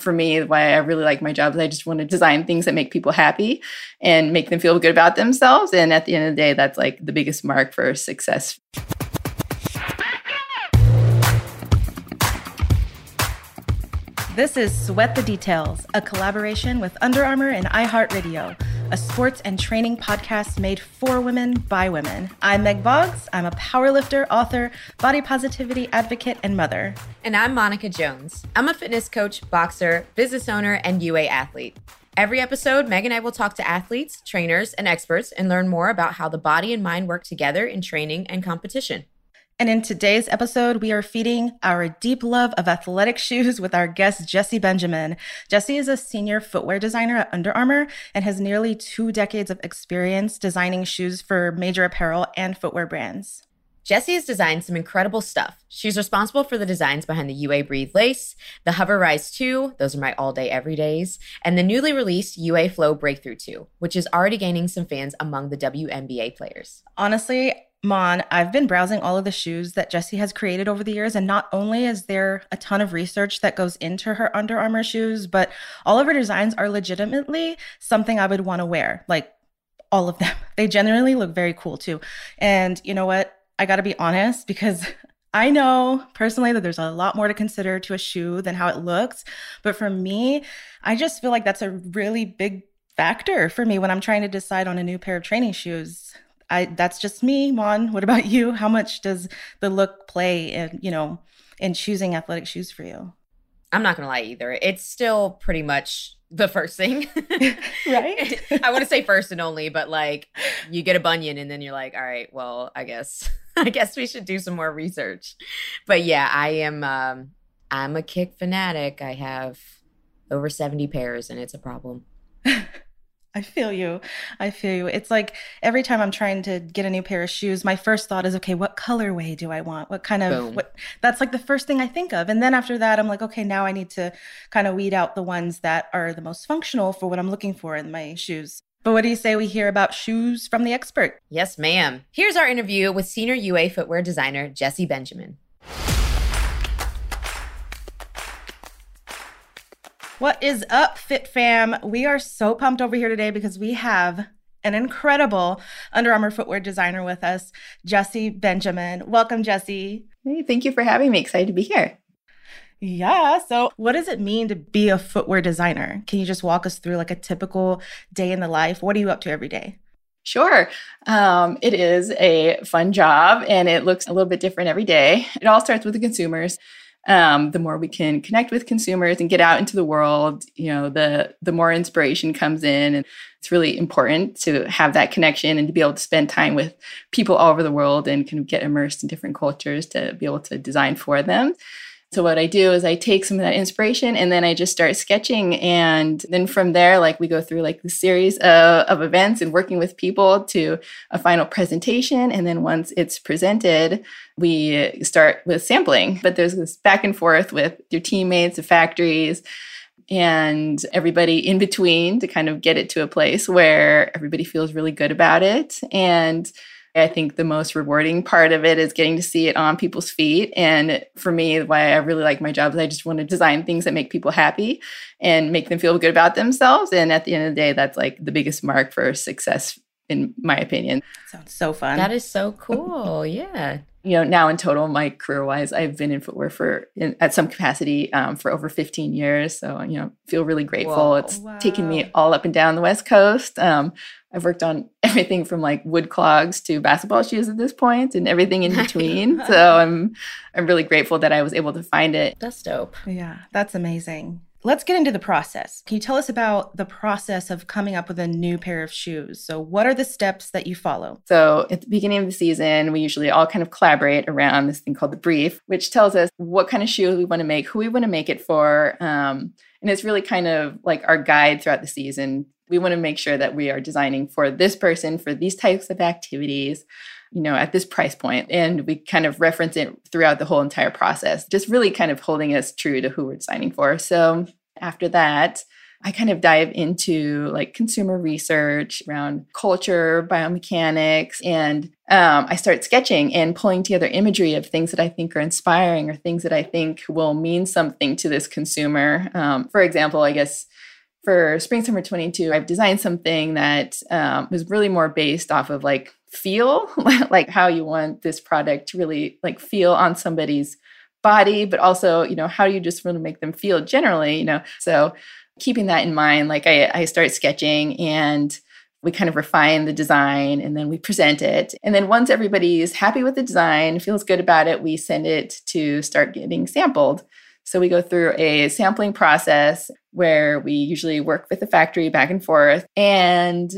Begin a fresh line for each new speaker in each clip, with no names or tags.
for me, why I really like my job is I just want to design things that make people happy and make them feel good about themselves. And at the end of the day, that's like the biggest mark for success.
This is Sweat the Details, a collaboration with Under Armour and iHeartRadio, a sports and training podcast made for women by women. I'm Meg Boggs. I'm a powerlifter, author, body positivity advocate, and mother.
And I'm Monica Jones. I'm a fitness coach, boxer, business owner, and UA athlete. Every episode, Meg and I will talk to athletes, trainers, and experts and learn more about how the body and mind work together in training and competition.
And in today's episode, we are feeding our deep love of athletic shoes with our guest, Jessie Benjamin. Jesse is a senior footwear designer at Under Armour and has nearly two decades of experience designing shoes for major apparel and footwear brands.
Jessie has designed some incredible stuff. She's responsible for the designs behind the UA Breathe Lace, the Hover Rise 2, those are my all day everydays, and the newly released UA Flow Breakthrough 2, which is already gaining some fans among the WNBA players.
Honestly, Mon, I've been browsing all of the shoes that Jessie has created over the years, and not only is there a ton of research that goes into her Under Armour shoes, but all of her designs are legitimately something I would want to wear. Like all of them. They generally look very cool too. And you know what? I got to be honest because I know personally that there's a lot more to consider to a shoe than how it looks. But for me, I just feel like that's a really big factor for me when I'm trying to decide on a new pair of training shoes. I that's just me, Mon. What about you? How much does the look play in, you know, in choosing athletic shoes for you?
I'm not gonna lie either. It's still pretty much the first thing.
right?
I want to say first and only, but like you get a bunion and then you're like, all right, well, I guess I guess we should do some more research. But yeah, I am um I'm a kick fanatic. I have over 70 pairs and it's a problem.
I feel you. I feel you. It's like every time I'm trying to get a new pair of shoes, my first thought is, okay, what colorway do I want? What kind of
Boom.
what that's like the first thing I think of. And then after that, I'm like, okay, now I need to kind of weed out the ones that are the most functional for what I'm looking for in my shoes. But what do you say we hear about shoes from the expert?
Yes, ma'am. Here's our interview with senior UA footwear designer Jessie Benjamin.
What is up, Fit Fam? We are so pumped over here today because we have an incredible Under Armour footwear designer with us, Jessie Benjamin. Welcome, Jessie.
Hey, thank you for having me. Excited to be here.
Yeah. So, what does it mean to be a footwear designer? Can you just walk us through like a typical day in the life? What are you up to every day?
Sure. Um, it is a fun job and it looks a little bit different every day. It all starts with the consumers um, the more we can connect with consumers and get out into the world, you know, the the more inspiration comes in, and it's really important to have that connection and to be able to spend time with people all over the world and kind of get immersed in different cultures to be able to design for them. So what I do is I take some of that inspiration and then I just start sketching. And then from there, like we go through like the series of, of events and working with people to a final presentation. And then once it's presented, we start with sampling. But there's this back and forth with your teammates, the factories, and everybody in between to kind of get it to a place where everybody feels really good about it. And I think the most rewarding part of it is getting to see it on people's feet. And for me, why I really like my job is I just want to design things that make people happy and make them feel good about themselves. And at the end of the day, that's like the biggest mark for success, in my opinion.
Sounds so fun.
That is so cool. yeah.
You know, now in total, my career wise, I've been in footwear for in, at some capacity um, for over 15 years. So, you know, feel really grateful.
Whoa.
It's
Wow.
taken me all up and down the West Coast. Um, I've worked on everything from like wood clogs to basketball shoes at this point and everything in between. so I'm I'm really grateful that I was able to find it.
That's dope.
Yeah, that's amazing. Let's get into the process. Can you tell us about the process of coming up with a new pair of shoes? So, what are the steps that you follow?
So at the beginning of the season, we usually all kind of collaborate around this thing called the brief, which tells us what kind of shoe we want to make, who we want to make it for. Um, and it's really kind of like our guide throughout the season. We want to make sure that we are designing for this person, for these types of activities, you know, at this price point. And we kind of reference it throughout the whole entire process, just really kind of holding us true to who we're designing for. So after that, I kind of dive into like consumer research around culture, biomechanics, and um, I start sketching and pulling together imagery of things that I think are inspiring or things that I think will mean something to this consumer. Um, for example, I guess for spring summer 22 i've designed something that um, was really more based off of like feel like how you want this product to really like feel on somebody's body but also you know how do you just really make them feel generally you know so keeping that in mind like i, I start sketching and we kind of refine the design and then we present it and then once everybody is happy with the design feels good about it we send it to start getting sampled so we go through a sampling process where we usually work with the factory back and forth. And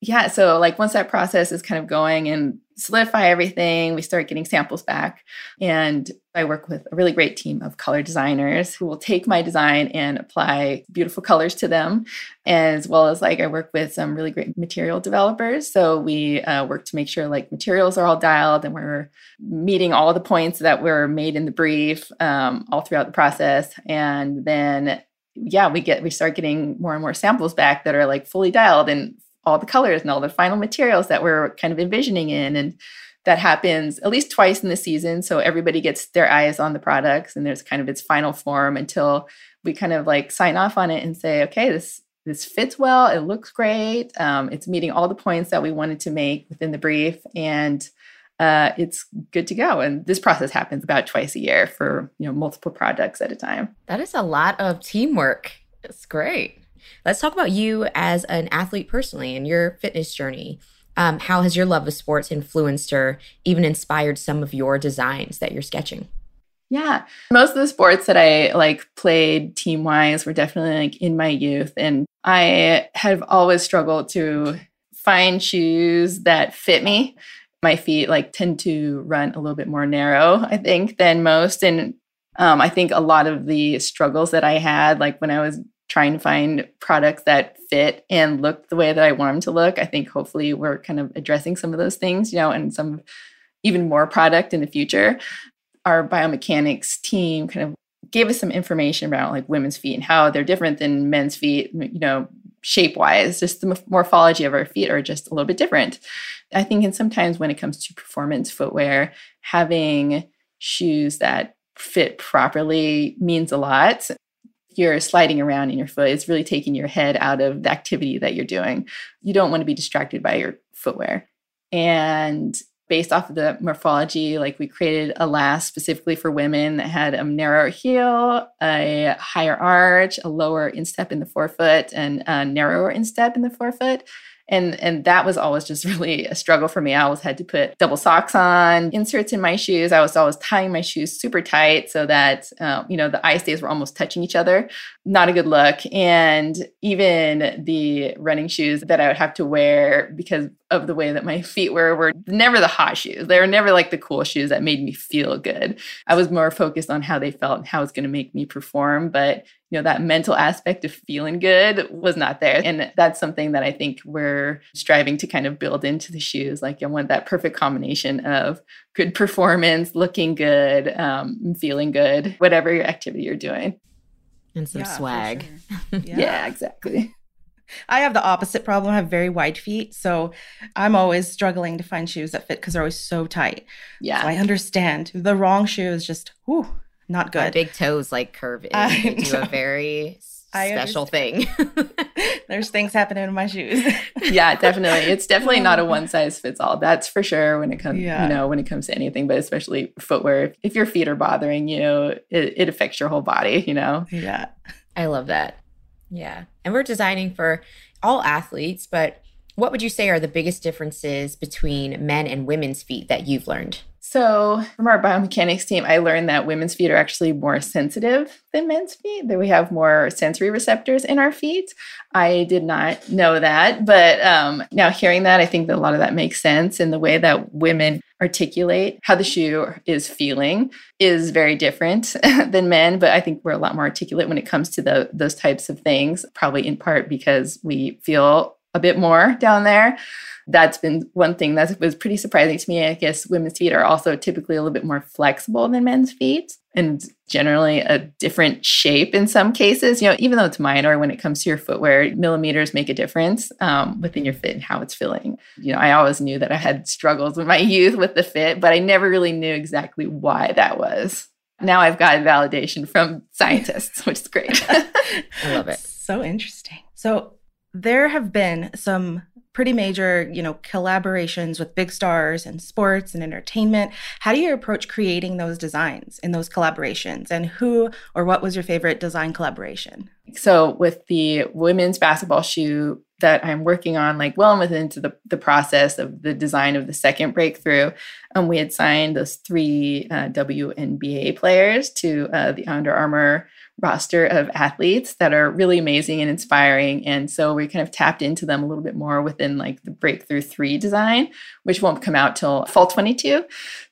yeah, so like once that process is kind of going and solidify everything, we start getting samples back. And I work with a really great team of color designers who will take my design and apply beautiful colors to them, as well as like I work with some really great material developers. So we uh, work to make sure like materials are all dialed and we're meeting all the points that were made in the brief um, all throughout the process. And then yeah, we get we start getting more and more samples back that are like fully dialed and all the colors and all the final materials that we're kind of envisioning in and that happens at least twice in the season so everybody gets their eyes on the products and there's kind of its final form until we kind of like sign off on it and say okay this this fits well it looks great um, it's meeting all the points that we wanted to make within the brief and uh, it's good to go. And this process happens about twice a year for you know multiple projects at a time.
That is a lot of teamwork. It's great. Let's talk about you as an athlete personally and your fitness journey. Um, how has your love of sports influenced or even inspired some of your designs that you're sketching?
Yeah. Most of the sports that I like played team wise were definitely like in my youth. And I have always struggled to find shoes that fit me my feet like tend to run a little bit more narrow, I think, than most. And um, I think a lot of the struggles that I had, like when I was trying to find products that fit and look the way that I want them to look, I think hopefully we're kind of addressing some of those things, you know, and some even more product in the future. Our biomechanics team kind of gave us some information about like women's feet and how they're different than men's feet, you know, shape wise, just the morphology of our feet are just a little bit different. I think, and sometimes when it comes to performance footwear, having shoes that fit properly means a lot. You're sliding around in your foot, it's really taking your head out of the activity that you're doing. You don't want to be distracted by your footwear. And based off of the morphology, like we created a last specifically for women that had a narrower heel, a higher arch, a lower instep in the forefoot, and a narrower instep in the forefoot and and that was always just really a struggle for me. I always had to put double socks on inserts in my shoes. I was always tying my shoes super tight so that um, you know the eye stays were almost touching each other not a good look and even the running shoes that i would have to wear because of the way that my feet were were never the hot shoes. They were never like the cool shoes that made me feel good. I was more focused on how they felt and how it's going to make me perform, but you know that mental aspect of feeling good was not there. And that's something that I think we're striving to kind of build into the shoes. Like I want that perfect combination of good performance, looking good, um, feeling good, whatever your activity you're doing.
And some yeah, swag.
Sure. Yeah. yeah, exactly.
I have the opposite problem. I have very wide feet. So I'm always struggling to find shoes that fit because they're always so tight. Yeah. So I understand. The wrong shoe is just, whew, not good. My
big toes like curve in into a very special thing.
There's things happening in my shoes.
yeah, definitely. It's definitely not a one size fits all. That's for sure when it comes, yeah. you know, when it comes to anything, but especially footwear. If your feet are bothering you, it, it affects your whole body, you know?
Yeah.
I love that. Yeah. And we're designing for all athletes, but what would you say are the biggest differences between men and women's feet that you've learned?
So, from our biomechanics team, I learned that women's feet are actually more sensitive than men's feet, that we have more sensory receptors in our feet. I did not know that, but um, now hearing that, I think that a lot of that makes sense. And the way that women articulate how the shoe is feeling is very different than men, but I think we're a lot more articulate when it comes to the, those types of things, probably in part because we feel a bit more down there that's been one thing that was pretty surprising to me. I guess women's feet are also typically a little bit more flexible than men's feet. and generally a different shape in some cases. You know, even though it's minor when it comes to your footwear, millimeters make a difference um, within your fit and how it's feeling. You know, I always knew that I had struggles in my youth with the fit, but I never really knew exactly why that was. Now I've got validation from scientists, which is great.
I love it.
So interesting. So there have been some pretty major, you know, collaborations with big stars and sports and entertainment. How do you approach creating those designs in those collaborations? And who or what was your favorite design collaboration?
So with the women's basketball shoe that I'm working on, like well into the, the process of the design of the second breakthrough, um, we had signed those three uh, WNBA players to uh, the Under Armour roster of athletes that are really amazing and inspiring. And so we kind of tapped into them a little bit more within like the Breakthrough 3 design, which won't come out till fall 22.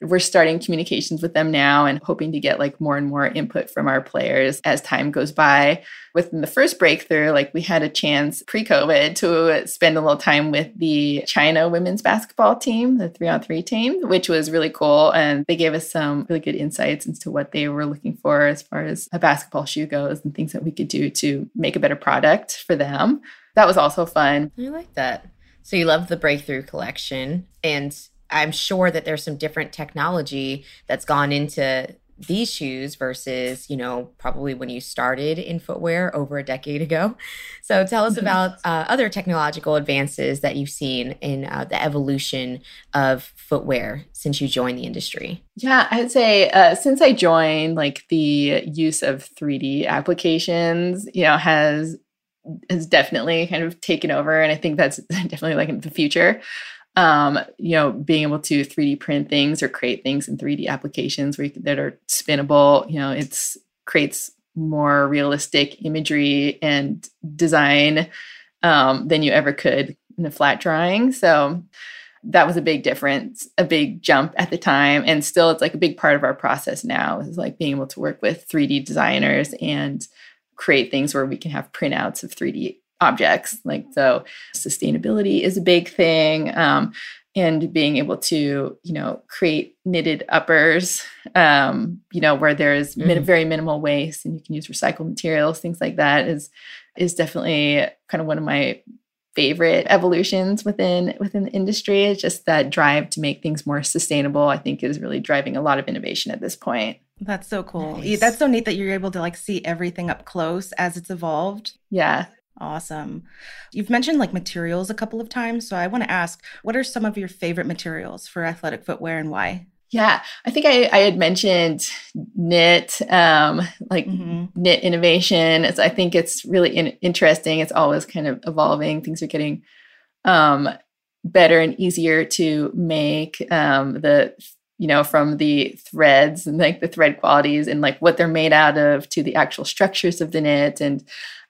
We're starting communications with them now and hoping to get like more and more input from our players as time goes by within the first breakthrough, like we had a chance pre COVID to spend a little time with the China women's basketball team, the three on three team, which was really cool. And they gave us some really good insights into what they were looking for as far as a basketball goes and things that we could do to make a better product for them. That was also fun.
I like that. So you love the breakthrough collection and I'm sure that there's some different technology that's gone into these shoes versus, you know, probably when you started in footwear over a decade ago. So tell us mm-hmm. about uh, other technological advances that you've seen in uh, the evolution of footwear since you joined the industry.
Yeah, I'd say uh, since I joined, like the use of 3D applications, you know, has has definitely kind of taken over, and I think that's definitely like in the future um, you know, being able to 3D print things or create things in 3D applications where that are spinnable, you know, it's creates more realistic imagery and design um, than you ever could in a flat drawing. So that was a big difference, a big jump at the time. And still, it's like a big part of our process now is like being able to work with 3D designers and create things where we can have printouts of 3D objects. Like, so sustainability is a big thing. Um, and being able to, you know, create knitted uppers, um, you know, where there's mm. min- very minimal waste and you can use recycled materials, things like that is is definitely kind of one of my favorite evolutions within within the industry. It's just that drive to make things more sustainable. I think is really driving a lot of innovation at this point.
That's so cool. Nice. That's so neat that you're able to like see everything up close as it's evolved.
Yeah.
Awesome. You've mentioned like materials a couple of times. So I want to ask what are some of your favorite materials for athletic footwear and why?
Yeah, I think I, I had mentioned knit, um, like mm-hmm. knit innovation. I think it's really in, interesting. It's always kind of evolving. Things are getting um, better and easier to make. Um, the you know from the threads and like the thread qualities and like what they're made out of to the actual structures of the knit and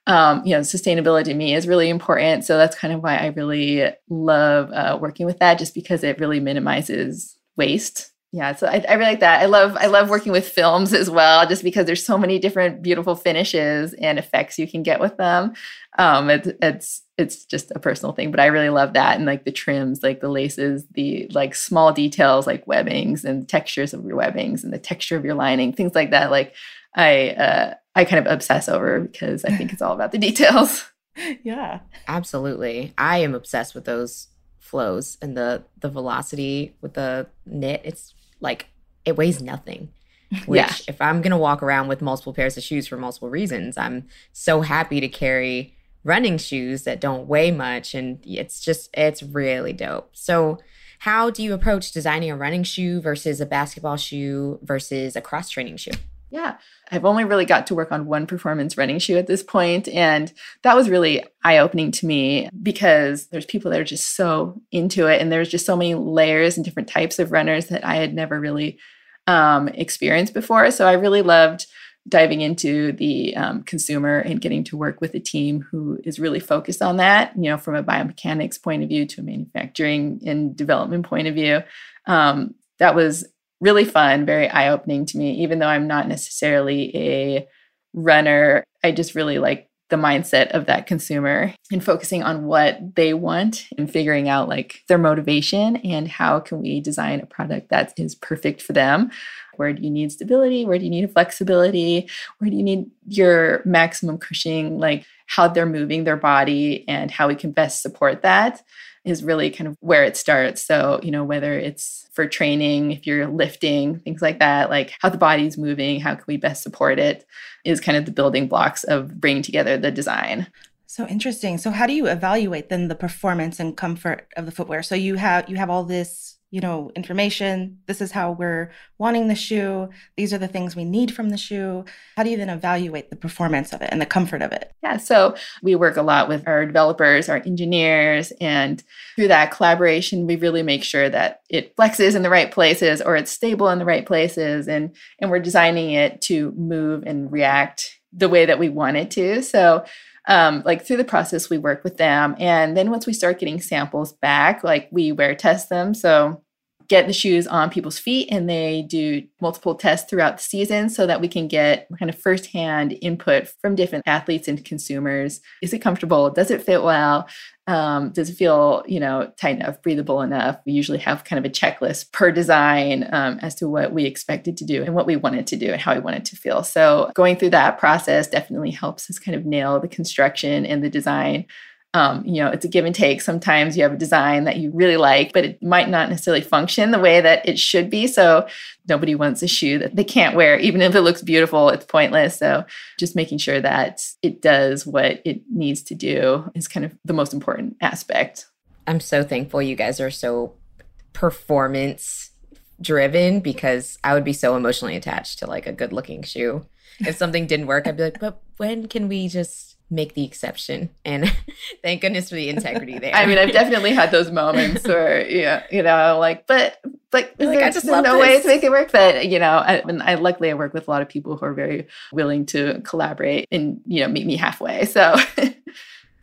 um, you know, sustainability to me is really important. So that's kind of why I really love uh, working with that, just because it really minimizes waste. Yeah, so I, I really like that. I love I love working with films as well, just because there's so many different beautiful finishes and effects you can get with them. Um, it's it's it's just a personal thing, but I really love that and like the trims, like the laces, the like small details like webbings and textures of your webbings and the texture of your lining, things like that. Like I uh, I kind of obsess over because I think it's all about the details.
yeah.
Absolutely. I am obsessed with those flows and the the velocity with the knit. It's like it weighs nothing. Which yeah. if I'm gonna walk around with multiple pairs of shoes for multiple reasons, I'm so happy to carry running shoes that don't weigh much and it's just it's really dope. So how do you approach designing a running shoe versus a basketball shoe versus a cross training shoe?
Yeah. I've only really got to work on one performance running shoe at this point, And that was really eye opening to me because there's people that are just so into it. And there's just so many layers and different types of runners that I had never really um, experienced before. So I really loved diving into the um, consumer and getting to work with a team who is really focused on that, you know, from a biomechanics point of view to a manufacturing and development point of view. Um, that was really fun, very eye opening to me, even though I'm not necessarily a runner. I just really like the mindset of that consumer and focusing on what they want and figuring out like their motivation and how can we design a product that is perfect for them Where do you need stability? Where do you need flexibility? Where do you need your maximum cushioning? Like how they're moving their body and how we can best support that is really kind of where it starts. So, you know, whether it's for training, if you're lifting, things like that, like how the body's moving, how can we best support it is kind of the building blocks of bringing together the design.
So interesting. So how do you evaluate then the performance and comfort of the footwear? So you have you have all this you know, information. This is how we're wanting the shoe. These are the things we need from the shoe. How do you then evaluate the performance of it and the comfort of it?
Yeah, so we work a lot with our developers, our engineers, and through that collaboration, we really make sure that it flexes in the right places or it's stable in the right places and and we're designing it to move and react the way that we want it to. So um, like through the process, we work with them. And then once we start getting samples back, like we wear test them. So get the shoes on people's feet and they do multiple tests throughout the season so that we can get kind of firsthand input from different athletes and consumers. Is it comfortable? Does it fit well? Um, does it feel, you know, tight enough, breathable enough? We usually have kind of a checklist per design um, as to what we expected to do and what we wanted to do and how we wanted to feel. So going through that process definitely helps us kind of nail the construction and the design um, you know, it's a give and take. Sometimes you have a design that you really like, but it might not necessarily function the way that it should be. So nobody wants a shoe that they can't wear, even if it looks beautiful, it's pointless. So just making sure that it does what it needs to do is kind of the most important aspect.
I'm so thankful you guys are so performance driven because I would be so emotionally attached to like a good looking shoe. If something didn't work, I'd be like, but when can we just make the exception. And thank goodness for the integrity there.
I mean, I've definitely had those moments where, yeah, you know, like, but, but like, I just no
this.
way to make it work. But, you know, I, and I luckily I work with a lot of people who are very willing to collaborate and, you know, meet me halfway. So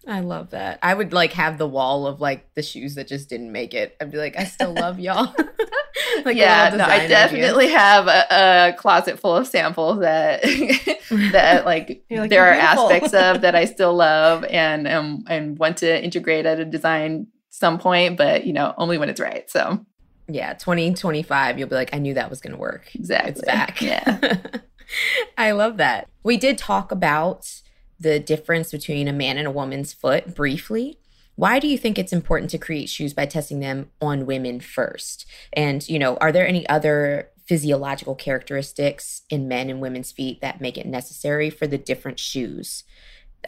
I love that. I would like have the wall of like the shoes that just didn't make it. I'd be like, I still love y'all.
like yeah, no, I definitely have a, a, closet full of samples that that like, like there are aspects of that I still love and um and want to integrate at a design some point, but you know, only when it's right. So
yeah, 2025, you'll be like, I knew that was gonna work.
Exactly.
It's back.
Yeah.
I love that. We did talk about the difference between a man and a woman's foot briefly. Why do you think it's important to create shoes by testing them on women first? And, you know, are there any other physiological characteristics in men and women's feet that make it necessary for the different shoes?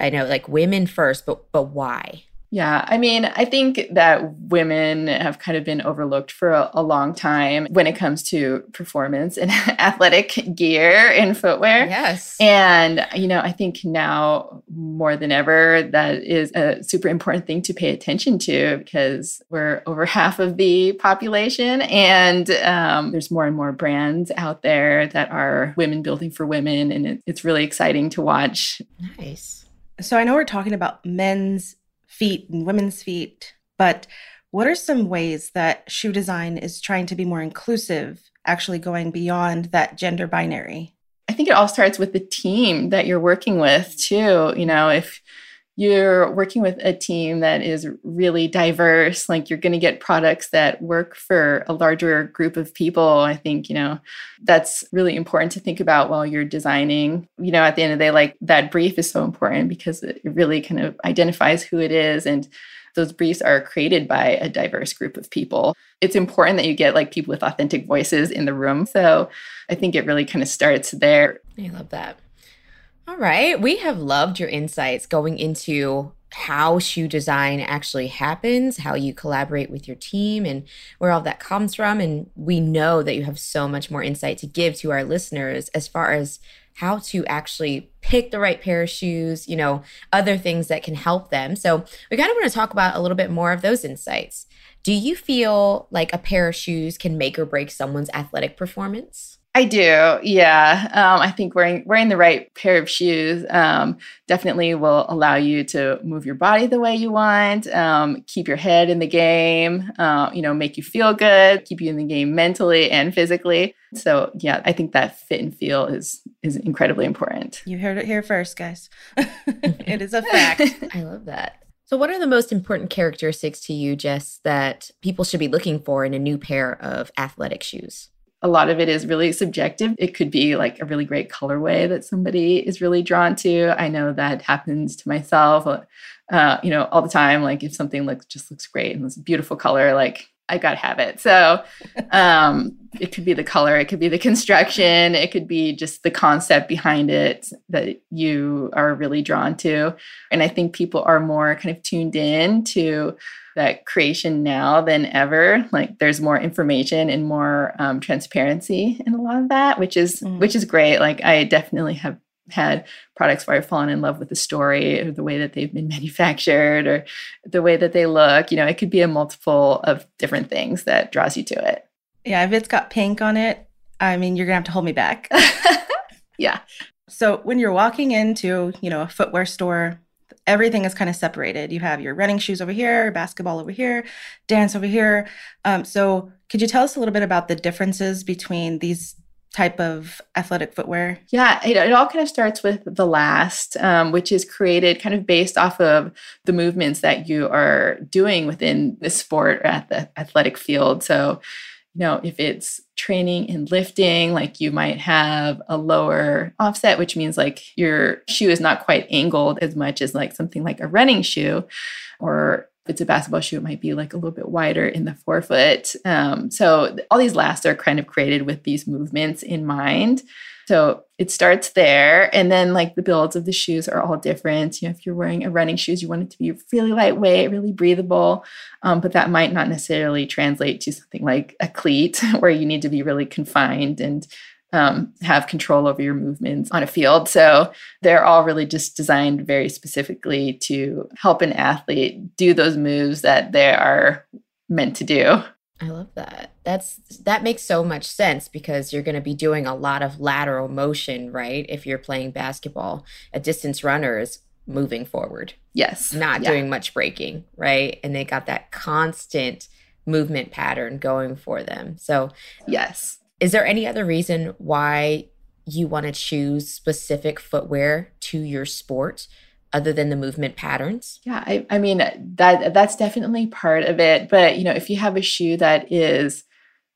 I know like women first, but but why?
Yeah, I mean, I think that women have kind of been overlooked for a, a long time when it comes to performance and athletic gear and footwear.
Yes.
And, you know, I think now more than ever, that is a super important thing to pay attention to because we're over half of the population and um, there's more and more brands out there that are women building for women. And it, it's really exciting to watch.
Nice.
So I know we're talking about men's feet and women's feet. But what are some ways that shoe design is trying to be more inclusive, actually going beyond that gender binary?
I think it all starts with the team that you're working with, too. You know, if you're working with a team that is really diverse like you're going to get products that work for a larger group of people. I think you know that's really important to think about while you're designing. You know at the end of the day like that brief is so important because it really kind of identifies who it is and those briefs are created by a diverse group of people. It's important that you get like people with authentic voices in the room. So i think it really kind of starts there.
I love that all right. We have loved your insights going into how shoe design actually happens, how you collaborate with your team, and where all that comes from. And we know that you have so much more insight to give to our listeners as far as how to actually pick the right pair of shoes, you know, other things that can help them. So, we kind of want to talk about a little bit more of those insights. Do you feel like a pair of shoes can make or break someone's athletic performance?
I do, yeah. Um, I think wearing wearing the right pair of shoes um, definitely will allow you to move your body the way you want, um, keep your head in the game, uh, you know, make you feel good, keep you in the game mentally and physically. So, yeah, I think that fit and feel is is incredibly important.
You heard it here first, guys. it is a fact.
I love that. So, what are the most important characteristics to you, Jess, that people should be looking for in a new pair of athletic shoes?
A lot of it is really subjective. It could be like a really great colorway that somebody is really drawn to. I know that happens to myself, uh, you know, all the time. Like if something looks just looks great and it's a beautiful color, like I got to have it. So um, it could be the color, it could be the construction, it could be just the concept behind it that you are really drawn to. And I think people are more kind of tuned in to that creation now than ever. Like there's more information and more um, transparency in a lot of that, which is mm. which is great. Like I definitely have had products where I've fallen in love with the story or the way that they've been manufactured or the way that they look. You know, it could be a multiple of different things that draws you to it.
Yeah, if it's got pink on it, I mean, you're gonna have to hold me back.
yeah.
So when you're walking into, you know, a footwear store, everything is kind of separated. You have your running shoes over here, basketball over here, dance over here. Um, so could you tell us a little bit about the differences between these type of athletic footwear?
Yeah, it, it, all kind of starts with the last, um, which is created kind of based off of the movements that you are doing within the sport or at the athletic field. So, you know, if it's training and lifting, like you might have a lower offset, which means like your shoe is not quite angled as much as like something like a running shoe or if it's a basketball shoe, it might be like a little bit wider in the forefoot. Um, so all these lasts are kind of created with these movements in mind. So it starts there. And then like the builds of the shoes are all different. You know, if you're wearing a running shoes, you want it to be really lightweight, really breathable. Um, but that might not necessarily translate to something like a cleat where you need to be really confined and um, have control over your movements on a field. So they're all really just designed very specifically to help an athlete do those moves that they are meant to do.
I love that. That's that makes so much sense because you're going to be doing a lot of lateral motion, right? If you're playing basketball, a distance runner is moving forward.
Yes.
Not yeah. doing much braking, right? And they got that constant movement pattern going for them. So,
yes.
Is there any other reason why you want to choose specific footwear to your sport other than the movement patterns?
Yeah, I, I mean that that's definitely part of it. But you know, if you have a shoe that is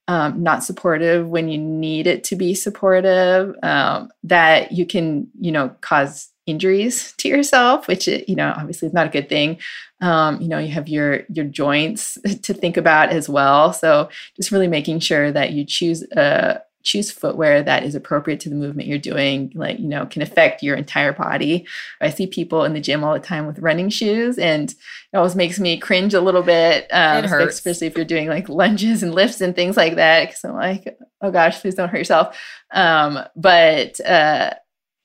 um, not supportive when you need it to be supportive, um, that you can, you know, cause injuries to yourself, which you know obviously is not a good thing. Um, you know, you have your your joints to think about as well. So just really making sure that you choose a choose footwear that is appropriate to the movement you're doing like you know can affect your entire body. I see people in the gym all the time with running shoes and it always makes me cringe a little bit um, especially if you're doing like lunges and lifts and things like that because i'm like oh gosh please don't hurt yourself. Um, but uh,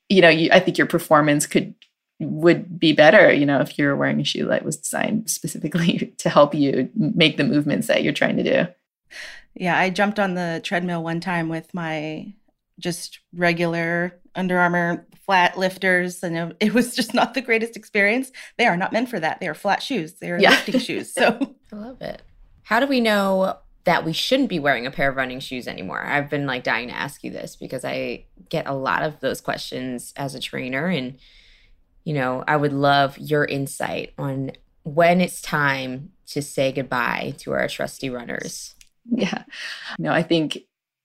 you know, you, I think your performance could would be better, you know, if you're wearing a shoe that was designed specifically to help you make the movements that you're trying to do.
Yeah, I jumped on the treadmill one time with my just regular Under Armour flat lifters, and it was just not the greatest experience. They are not meant for that. They are flat shoes. They are yeah. lifting shoes. So
I love it. How do we know that we shouldn't be wearing a pair of running shoes anymore? I've been like dying to ask you this because I get a lot of those questions as a trainer and you know, I would love your insight on when it's time to say goodbye to our trusty runners.
Yeah. Know, I think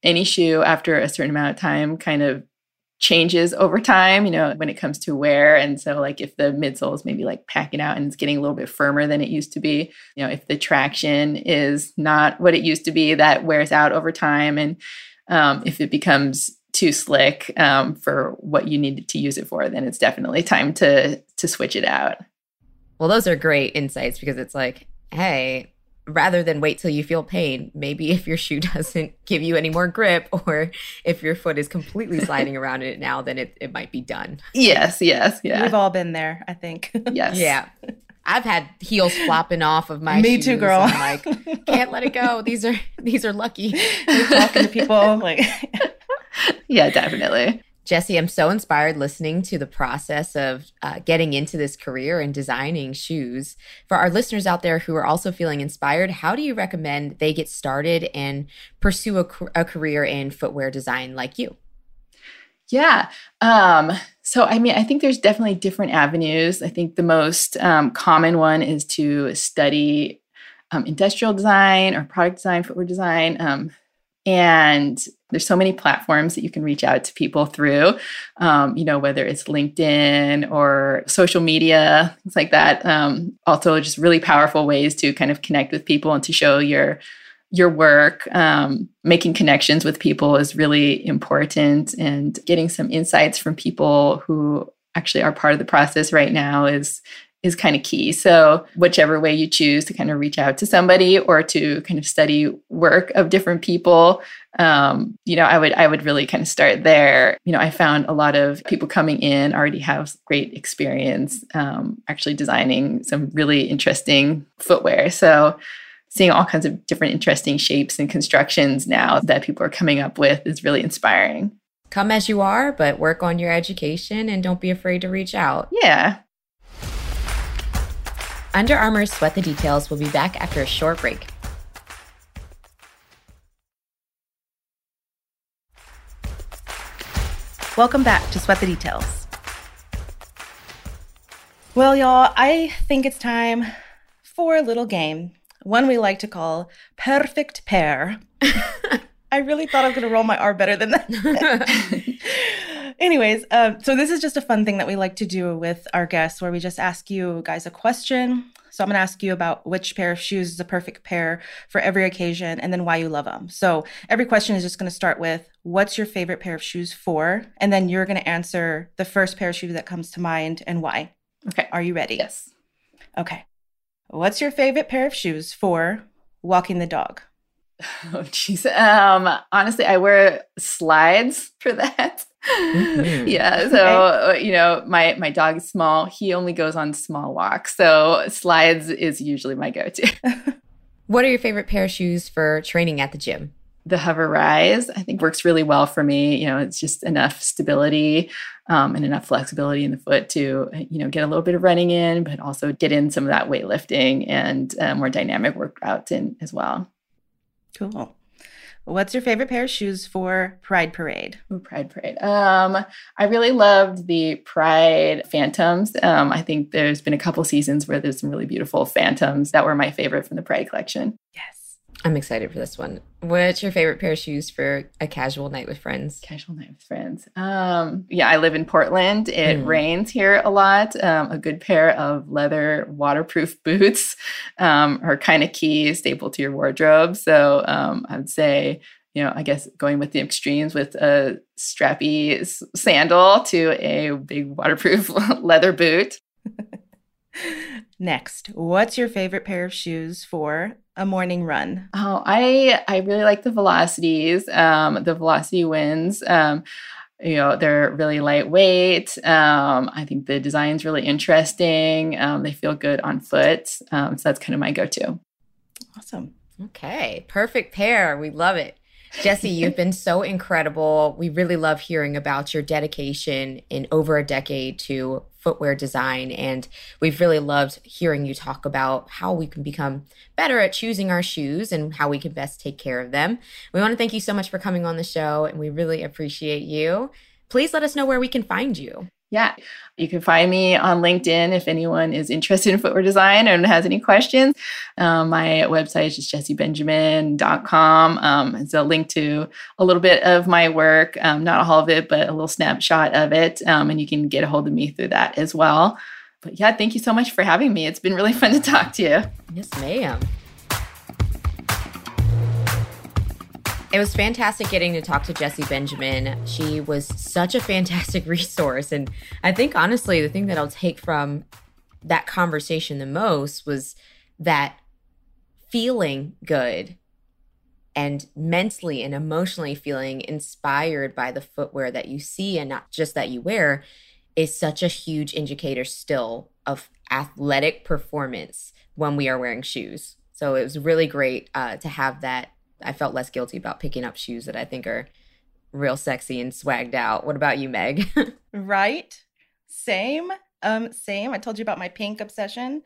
any shoe after a certain amount of time kind of changes over time, you know, when it comes to wear. And so, like, if the midsole is maybe like packing out and it's getting a little bit firmer than it used to be, you know, if the traction is not what it used to be, that wears out over time. And um, if it becomes too slick um, for what you need to use it for, then it's definitely time to to switch it out.
Well, those are great insights because it's like, hey, rather than wait till you feel pain, maybe if your shoe doesn't give you any more grip or if your foot is completely sliding around in it now, then it, it might be done.
Yes, yes, yeah.
We've all been there, I think.
Yes.
Yeah. I've had heels flopping off of my
Me too, girl.
like, can't let it go. These are these are lucky.
You're talking to people like
Yeah, definitely.
Jessie, I'm so inspired listening to the process of uh, getting into this career and designing shoes. For our listeners out there who are also feeling inspired, how do you recommend they get started and pursue a, a career in footwear design like you?
Yeah. Um, so, I mean, I think there's definitely different avenues. I think the most um, common one is to study um, industrial design or product design, footwear design. Um, and there's so many platforms that you can reach out to people through, um, you know, whether it's LinkedIn or social media, things like that. Um, also, just really powerful ways to kind of connect with people and to show your your work. Um, making connections with people is really important, and getting some insights from people who actually are part of the process right now is is kind of key. So, whichever way you choose to kind of reach out to somebody or to kind of study work of different people, um, you know, I would I would really kind of start there. You know, I found a lot of people coming in already have great experience um, actually designing some really interesting footwear. So, seeing all kinds of different interesting shapes and constructions now that people are coming up with is really inspiring.
Come as you are, but work on your education and don't be afraid to reach out.
Yeah.
Under Armour's Sweat the Details will be back after a short break.
Welcome back to Sweat the Details. Well, y'all, I think it's time for a little game, one we like to call Perfect Pair. I really thought I was going to roll my R better than that. Anyways, uh, so this is just a fun thing that we like to do with our guests where we just ask you guys a question. So I'm going to ask you about which pair of shoes is a perfect pair for every occasion and then why you love them. So every question is just going to start with what's your favorite pair of shoes for? And then you're going to answer the first pair of shoes that comes to mind and why.
Okay.
Are you ready?
Yes.
Okay. What's your favorite pair of shoes for walking the dog?
Oh, jeez. Um, honestly, I wear slides for that. Mm-hmm. yeah. So okay. Uh, you know, my my dog is small. He only goes on small walks, so slides is usually my go-to.
what are your favorite pair of shoes for training at the gym?
The Hover Rise, I think, works really well for me. You know, it's just enough stability um, and enough flexibility in the foot to, you know, get a little bit of running in, but also get in some of that weightlifting and uh, more dynamic workouts in as well.
Cool. What's your favorite pair of shoes for Pride Parade?
Ooh, Pride Parade. Um, I really loved the Pride Phantoms. Um, I think there's been a couple seasons where there's some really beautiful Phantoms that were my favorite from the Pride collection.
Yes.
I'm excited for this one. What's your favorite pair of shoes for a casual night with friends?
Casual night with friends. Um, yeah, I live in Portland. It mm. rains here a lot. Um, a good pair of leather waterproof boots um, are kind of key, staple to your wardrobe. So um, I'd say, you know, I guess going with the extremes with a strappy sandal to a big waterproof leather boot.
Next, what's your favorite pair of shoes for a morning run?
Oh, I I really like the velocities. Um, the velocity wins. Um, you know, they're really lightweight. Um, I think the design's really interesting. Um, they feel good on foot. Um, so that's kind of my go-to.
Awesome.
Okay, perfect pair. We love it. Jessie, you've been so incredible. We really love hearing about your dedication in over a decade to footwear design. And we've really loved hearing you talk about how we can become better at choosing our shoes and how we can best take care of them. We want to thank you so much for coming on the show, and we really appreciate you. Please let us know where we can find you.
Yeah, you can find me on LinkedIn if anyone is interested in footwear design and has any questions. Um, my website is just jessiebenjamin.com. Um, it's a link to a little bit of my work, um, not all of it, but a little snapshot of it. Um, and you can get a hold of me through that as well. But yeah, thank you so much for having me. It's been really fun to talk to you.
Yes, ma'am. It was fantastic getting to talk to Jessie Benjamin. She was such a fantastic resource. And I think, honestly, the thing that I'll take from that conversation the most was that feeling good and mentally and emotionally feeling inspired by the footwear that you see and not just that you wear is such a huge indicator still of athletic performance when we are wearing shoes. So it was really great uh, to have that I felt less guilty about picking up shoes that I think are real sexy and swagged out. What about you, Meg?
right? Same. Um, same. I told you about my pink obsession.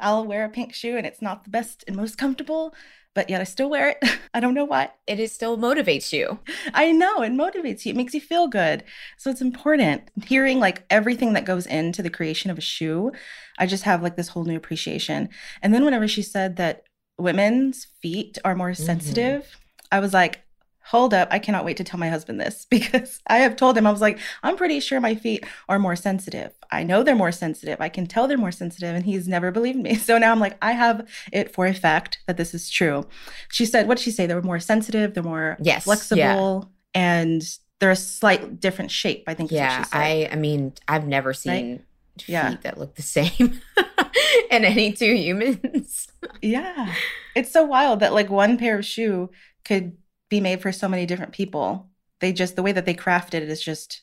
I'll wear a pink shoe and it's not the best and most comfortable, but yet I still wear it. I don't know why.
It is still motivates you.
I know it motivates you. It makes you feel good. So it's important. Hearing like everything that goes into the creation of a shoe, I just have like this whole new appreciation. And then whenever she said that women's feet are more mm-hmm. sensitive, mm-hmm. I was like, hold up, I cannot wait to tell my husband this because I have told him, I was like, I'm pretty sure my feet are more sensitive. I know they're more sensitive. I can tell they're more sensitive. And he's never believed me. So now I'm like, I have it for a fact that this is true. She said, what did she say? They're more sensitive, they're more
Yes,
flexible,
yeah.
and they're a slight different shape, I think. is what
Yeah. I I mean, I've never seen feet
Yeah.
that look the same in any two humans.
Yeah. It's so wild that like one pair of shoe could be made for so many different people. They just the way that they crafted it is just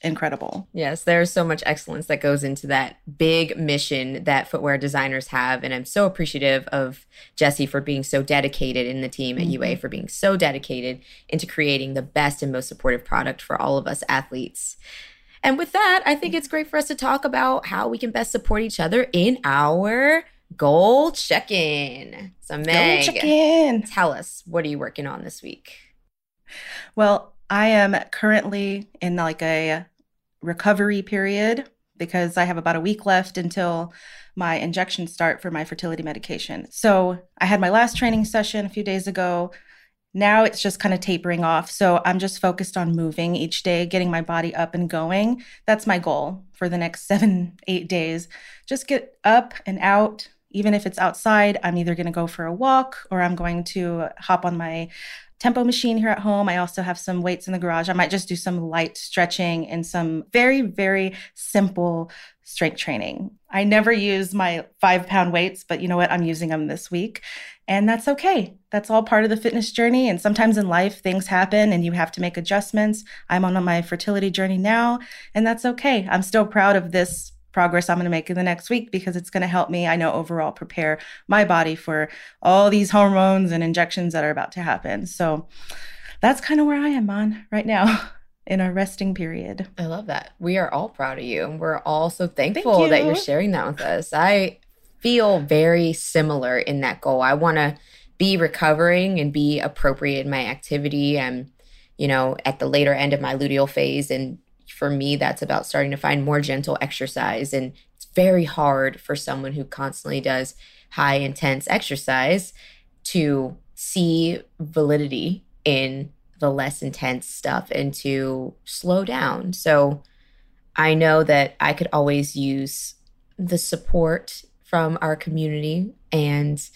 incredible.
Yes, there's so much excellence that goes into that big mission that footwear designers have. And I'm so appreciative of Jessie for being so dedicated in the team at UA, mm-hmm. for being so dedicated into creating the best and most supportive product for all of us athletes. And with that, I think it's great for us to talk about how we can best support each other in our goal check in. So, Meg,
Go check in.
tell us, what are you working on this week?
Well, I am currently in like a recovery period because I have about a week left until my injections start for my fertility medication. So I had my last training session a few days ago. Now it's just kind of tapering off. So I'm just focused on moving each day, getting my body up and going. That's my goal for the next seven, eight days. Just get up and out. Even if it's outside, I'm either going to go for a walk or I'm going to hop on my tempo machine here at home. I also have some weights in the garage. I might just do some light stretching and some very, very simple strength training. I never use my five pound weights, but you know what? I'm using them this week. And that's okay. That's all part of the fitness journey. And sometimes in life, things happen and you have to make adjustments. I'm on my fertility journey now, and that's okay. I'm still proud of this progress I'm going to make in the next week because it's going to help me, I know, overall prepare my body for all these hormones and injections that are about to happen. So that's kind of where I am on right now in a resting period.
I love that. We are all proud of you. and We're all so thankful that you're sharing that with us. I feel very similar in that goal. I want to be recovering and be appropriate in my activity. I'm, you know, at the later end of my luteal phase. And for me, that's about starting to find more gentle exercise. And it's very hard for someone who constantly does high intense exercise to see validity in the less intense stuff and to slow down. So I know that I could always use the support from our community and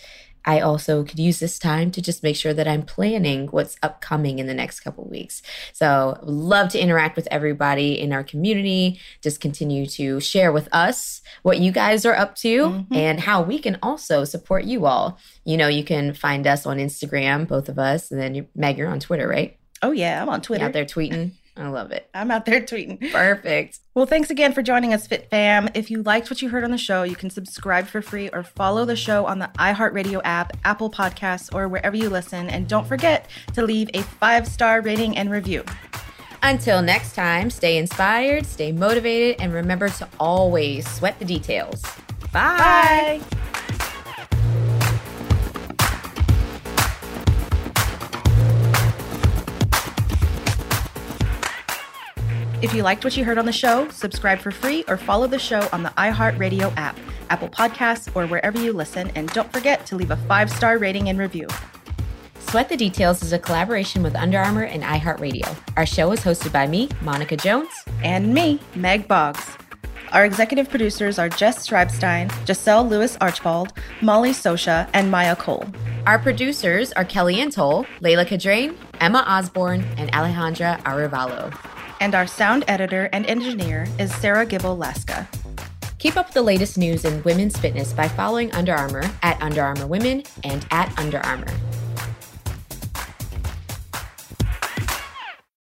I also could use this time to just make sure that I'm planning what's upcoming in the next couple weeks. So, would love to interact with everybody in our community. Just continue to share with us what you guys are up to
Mhm.
and how we can also support you all. You know, you can find us on Instagram, both of us, and then you, Meg, you're on Twitter, right?
Oh, yeah, I'm on Twitter.
out there tweeting. I love it.
I'm out there tweeting.
Perfect.
Well, thanks again for joining us, Fit Fam. If you liked what you heard on the show, you can subscribe for free or follow the show on the iHeartRadio app, Apple Podcasts, or wherever you listen. And don't forget to leave a five star rating and review.
Until next time, stay inspired, stay motivated, and remember to always sweat the details. Bye.
Bye. If you liked what you heard on the show, subscribe for free or follow the show on the iHeartRadio app, Apple Podcasts, or wherever you listen. And don't forget to leave a five star rating and review.
Sweat the Details is a collaboration with Under Armour and iHeartRadio. Our show is hosted by me, Monica Jones.
And me, Meg Boggs. Our executive producers are Jess Schreibstein, Giselle Lewis Archibald, Molly Sosha, and Maya Cole.
Our producers are Kelly Antoll, Layla Cadrain, Emma Osborne, and Alejandra Arevalo.
And our sound editor and engineer is Sarah Gibble Laska.
Keep up the latest news in women's fitness by following Under Armour at Under Armour Women and at Under Armour.